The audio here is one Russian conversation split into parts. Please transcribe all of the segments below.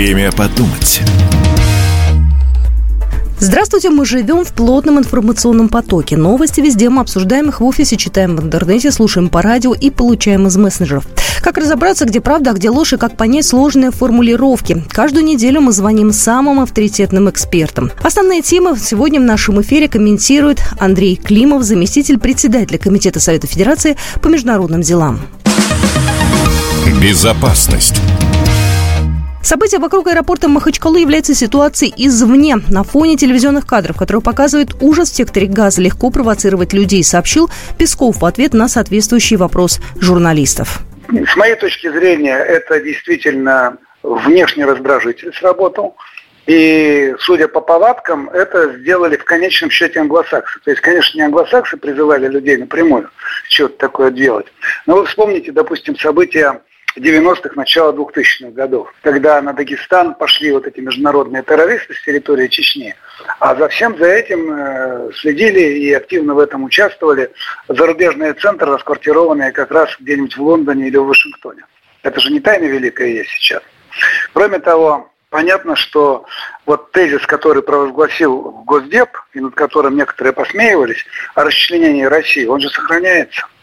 Время подумать. Здравствуйте, мы живем в плотном информационном потоке. Новости везде мы обсуждаем их в офисе, читаем в интернете, слушаем по радио и получаем из мессенджеров. Как разобраться, где правда, а где ложь и как понять сложные формулировки? Каждую неделю мы звоним самым авторитетным экспертам. Основные темы сегодня в нашем эфире комментирует Андрей Климов, заместитель председателя Комитета Совета Федерации по международным делам. Безопасность. События вокруг аэропорта Махачкалы являются ситуацией извне. На фоне телевизионных кадров, которые показывают ужас в секторе газа, легко провоцировать людей, сообщил Песков в ответ на соответствующий вопрос журналистов. С моей точки зрения, это действительно внешний раздражитель сработал. И, судя по повадкам, это сделали в конечном счете англосаксы. То есть, конечно, не англосаксы призывали людей напрямую что-то такое делать. Но вы вспомните, допустим, события 90-х, начала 2000-х годов, когда на Дагестан пошли вот эти международные террористы с территории Чечни, а за всем за этим э, следили и активно в этом участвовали зарубежные центры, расквартированные как раз где-нибудь в Лондоне или в Вашингтоне. Это же не тайна великая есть сейчас. Кроме того, понятно, что вот тезис, который провозгласил Госдеп, и над которым некоторые посмеивались, о расчленении России, он же сохраняется –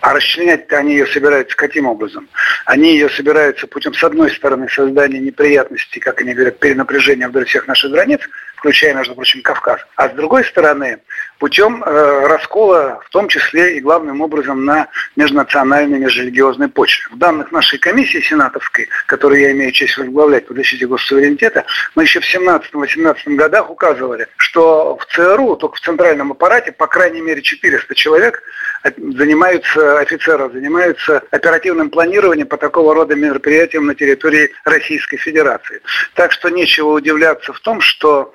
а расчленять-то они ее собираются каким образом? Они ее собираются путем, с одной стороны, создания неприятностей, как они говорят, перенапряжения вдоль всех наших границ, включая, между прочим, Кавказ. А с другой стороны, путем э, раскола, в том числе и главным образом на межнациональной, межрелигиозной почве. В данных нашей комиссии сенатовской, которую я имею честь возглавлять по защите госсуверенитета, мы еще в 17-18 годах указывали, что в ЦРУ, только в центральном аппарате, по крайней мере 400 человек занимаются, офицеров занимаются оперативным планированием по такого рода мероприятиям на территории Российской Федерации. Так что нечего удивляться в том, что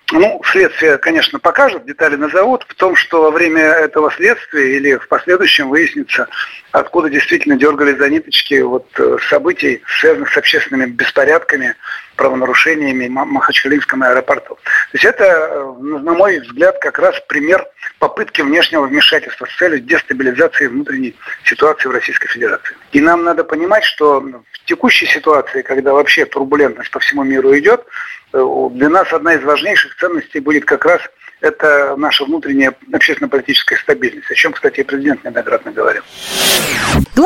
ну, следствие, конечно, покажет, детали назовут, в том, что во время этого следствия или в последующем выяснится, откуда действительно дергали за ниточки вот э, событий, связанных с общественными беспорядками, правонарушениями в Махачкалинском аэропорту. То есть это, э, на мой взгляд, как раз пример попытки внешнего вмешательства с целью дестабилизации внутренней ситуации в Российской Федерации. И нам надо понимать, что в текущей ситуации, когда вообще турбулентность по всему миру идет, э, для нас одна из важнейших ценностей будет как раз – это наша внутренняя общественно-политическая стабильность, о чем, кстати, и президент неоднократно говорил.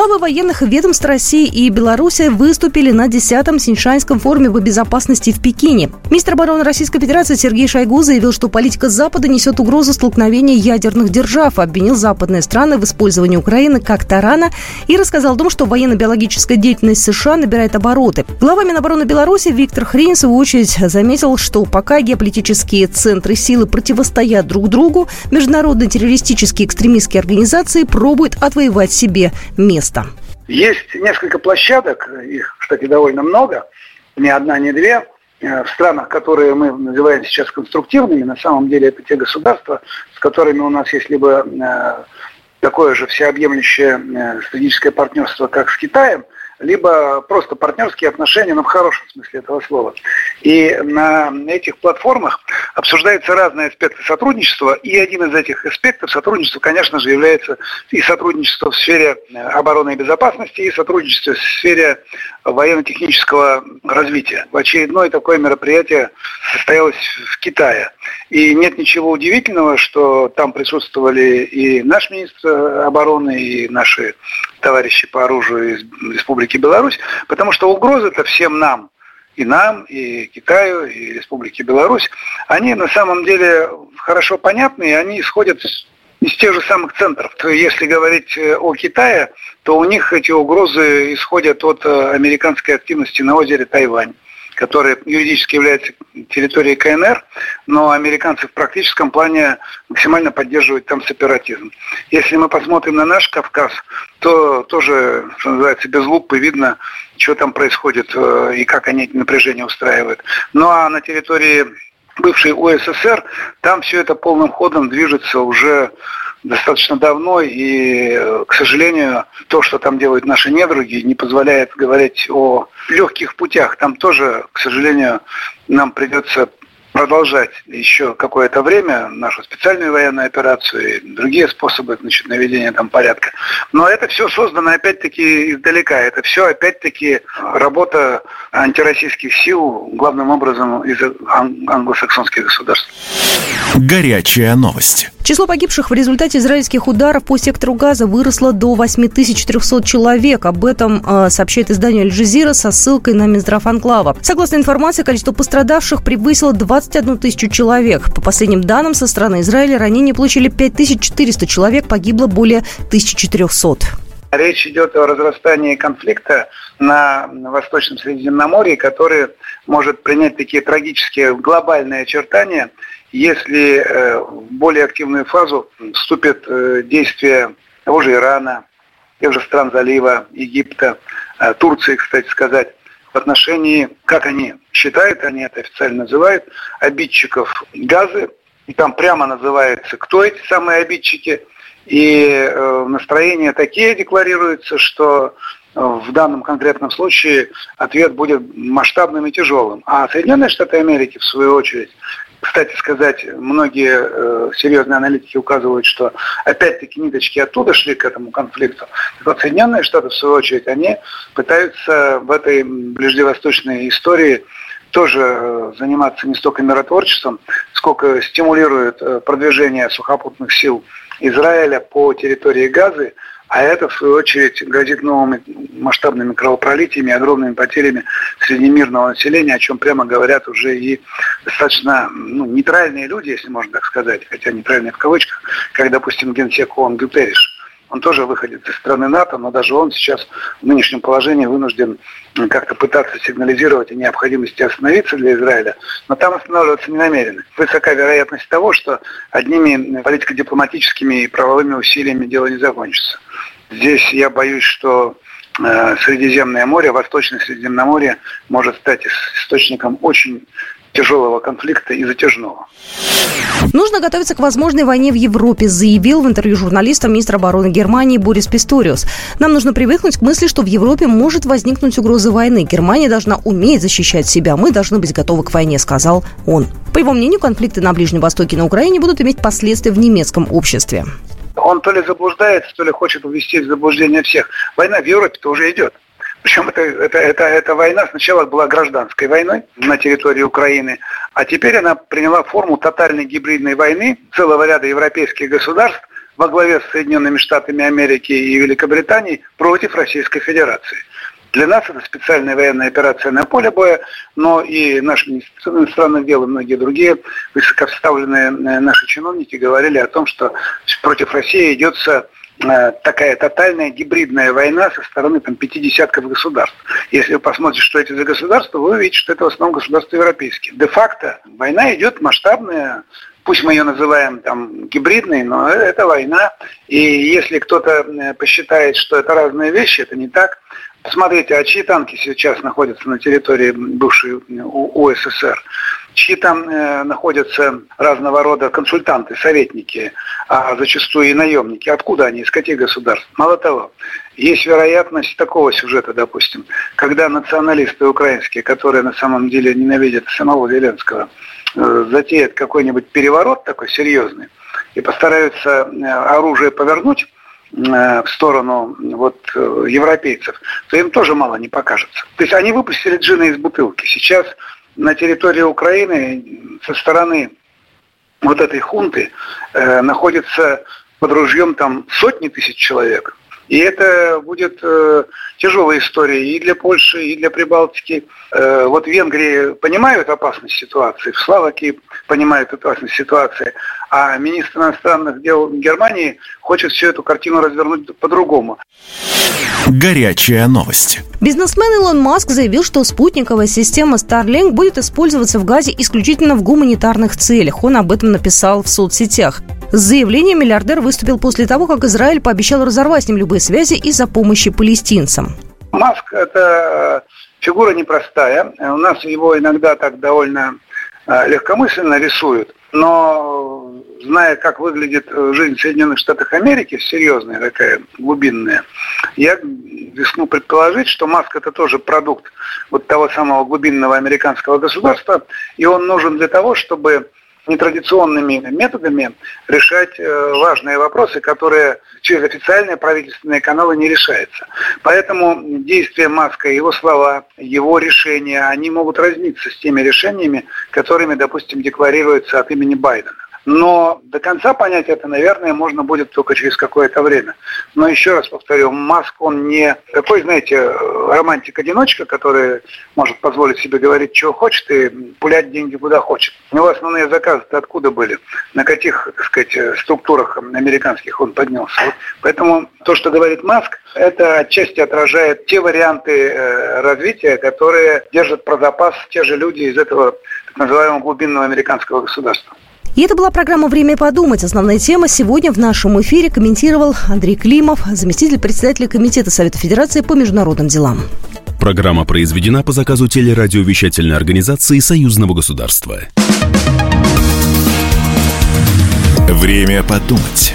Главы военных ведомств России и Беларуси выступили на 10-м Синьшанском форуме по безопасности в Пекине. Министр обороны Российской Федерации Сергей Шойгу заявил, что политика Запада несет угрозу столкновения ядерных держав, обвинил западные страны в использовании Украины как тарана и рассказал о том, что военно-биологическая деятельность США набирает обороты. Глава Минобороны Беларуси Виктор Хрень, в свою очередь, заметил, что пока геополитические центры силы противостоят друг другу, международные террористические экстремистские организации пробуют отвоевать себе место. Есть несколько площадок, их, кстати, довольно много, ни одна, ни две, э, в странах, которые мы называем сейчас конструктивными, на самом деле это те государства, с которыми у нас есть либо э, такое же всеобъемлющее э, стратегическое партнерство, как с Китаем – либо просто партнерские отношения, но в хорошем смысле этого слова. И на этих платформах обсуждаются разные аспекты сотрудничества, и один из этих аспектов сотрудничества, конечно же, является и сотрудничество в сфере э, обороны и безопасности, и сотрудничество в сфере военно-технического развития. В очередное такое мероприятие состоялось в Китае. И нет ничего удивительного, что там присутствовали и наш министр обороны, и наши товарищи по оружию из Республики Беларусь, потому что угрозы это всем нам, и нам, и Китаю, и Республике Беларусь, они на самом деле хорошо понятны, и они исходят из тех же самых центров. То если говорить э, о Китае, то у них эти угрозы исходят от э, американской активности на озере Тайвань который юридически является территорией КНР, но американцы в практическом плане максимально поддерживают там сепаратизм. Если мы посмотрим на наш Кавказ, то тоже, что называется, без лупы видно, что там происходит э, и как они эти напряжения устраивают. Ну а на территории бывшей УССР, там все это полным ходом движется уже достаточно давно, и, к сожалению, то, что там делают наши недруги, не позволяет говорить о легких путях. Там тоже, к сожалению, нам придется продолжать еще какое-то время нашу специальную военную операцию и другие способы значит, наведения там порядка. Но это все создано опять-таки издалека. Это все опять-таки работа антироссийских сил, главным образом из англосаксонских государств. Горячая новость. Число погибших в результате израильских ударов по сектору Газа выросло до 8300 человек. Об этом э, сообщает издание Аль-Джазира со ссылкой на Минздрав Анклава. Согласно информации, количество пострадавших превысило 21 тысячу человек. По последним данным со стороны Израиля ранения получили 5400 человек, погибло более 1400. Речь идет о разрастании конфликта на Восточном Средиземноморье, который может принять такие трагические глобальные очертания – если э, в более активную фазу вступят э, действия того же Ирана, тех же стран залива, Египта, э, Турции, кстати сказать, в отношении, как они считают, они это официально называют, обидчиков газы. И там прямо называется, кто эти самые обидчики. И настроения такие декларируются, что в данном конкретном случае ответ будет масштабным и тяжелым. А Соединенные Штаты Америки, в свою очередь, кстати сказать, многие э, серьезные аналитики указывают, что опять-таки ниточки оттуда шли к этому конфликту. Так вот, Соединенные Штаты, в свою очередь, они пытаются в этой ближневосточной истории тоже э, заниматься не столько миротворчеством, сколько стимулируют э, продвижение сухопутных сил Израиля по территории Газы, а это, в свою очередь, грозит новыми масштабными кровопролитиями, огромными потерями среди мирного населения, о чем прямо говорят уже и достаточно ну, нейтральные люди, если можно так сказать, хотя нейтральные в кавычках, как, допустим, генсек ООН Гютериш. Он тоже выходит из страны НАТО, но даже он сейчас в нынешнем положении вынужден как-то пытаться сигнализировать о необходимости остановиться для Израиля, но там останавливаться не намерены. Высока вероятность того, что одними политико-дипломатическими и правовыми усилиями дело не закончится. Здесь я боюсь, что Средиземное море, Восточное Средиземноморье может стать источником очень тяжелого конфликта и затяжного. Нужно готовиться к возможной войне в Европе, заявил в интервью журналистам министр обороны Германии Борис Писториус. Нам нужно привыкнуть к мысли, что в Европе может возникнуть угроза войны. Германия должна уметь защищать себя. Мы должны быть готовы к войне, сказал он. По его мнению, конфликты на Ближнем Востоке и на Украине будут иметь последствия в немецком обществе. Он то ли заблуждается, то ли хочет увести в заблуждение всех. Война в Европе-то уже идет. Причем это, это, это, эта война сначала была гражданской войной на территории Украины, а теперь она приняла форму тотальной гибридной войны целого ряда европейских государств во главе с Соединенными Штатами Америки и Великобританией против Российской Федерации. Для нас это специальная военная операция на поле боя, но и наши министр иностранных дел и многие другие высокоставленные э, наши чиновники говорили о том, что против России идется Э, такая тотальная гибридная война со стороны там, пяти десятков государств. Если вы посмотрите, что это за государства, вы увидите, что это в основном государства европейские. Де-факто война идет масштабная, пусть мы ее называем там гибридной, но это война. И если кто-то э, посчитает, что это разные вещи, это не так. Посмотрите, а чьи танки сейчас находятся на территории бывшей УССР? чьи там э, находятся разного рода консультанты, советники, а зачастую и наемники. Откуда они, из каких государств? Мало того, есть вероятность такого сюжета, допустим, когда националисты украинские, которые на самом деле ненавидят самого Зеленского, э, затеют какой-нибудь переворот такой серьезный и постараются э, оружие повернуть, э, в сторону вот, э, европейцев, то им тоже мало не покажется. То есть они выпустили джина из бутылки. Сейчас на территории Украины со стороны вот этой хунты э, находится под ружьем там сотни тысяч человек. И это будет э, тяжелая история и для Польши, и для Прибалтики. Э, вот в Венгрии понимают опасность ситуации, в Словакии понимают опасность ситуации, а министр иностранных дел Германии хочет всю эту картину развернуть по-другому. Горячая новость. Бизнесмен Илон Маск заявил, что спутниковая система Starlink будет использоваться в Газе исключительно в гуманитарных целях. Он об этом написал в соцсетях. С заявлением миллиардер выступил после того, как Израиль пообещал разорвать с ним любые связи из-за помощи палестинцам. Маск – это фигура непростая. У нас его иногда так довольно э, легкомысленно рисуют, но зная, как выглядит жизнь в Соединенных Штатах Америки, серьезная такая, глубинная, я рискну предположить, что Маск это тоже продукт вот того самого глубинного американского государства, и он нужен для того, чтобы нетрадиционными методами решать э, важные вопросы, которые через официальные правительственные каналы не решаются. Поэтому действия Маска, его слова, его решения, они могут разниться с теми решениями, которыми, допустим, декларируются от имени Байдена. Но до конца понять это, наверное, можно будет только через какое-то время. Но еще раз повторю, Маск, он не такой, знаете, романтик-одиночка, который может позволить себе говорить, чего хочет, и пулять деньги куда хочет. У него основные заказы-то откуда были? На каких, так сказать, структурах американских он поднялся? Вот. Поэтому то, что говорит Маск, это отчасти отражает те варианты э, развития, которые держат про запас те же люди из этого так называемого глубинного американского государства. И это была программа «Время подумать». Основная тема сегодня в нашем эфире комментировал Андрей Климов, заместитель председателя Комитета Совета Федерации по международным делам. Программа произведена по заказу телерадиовещательной организации Союзного государства. Время подумать.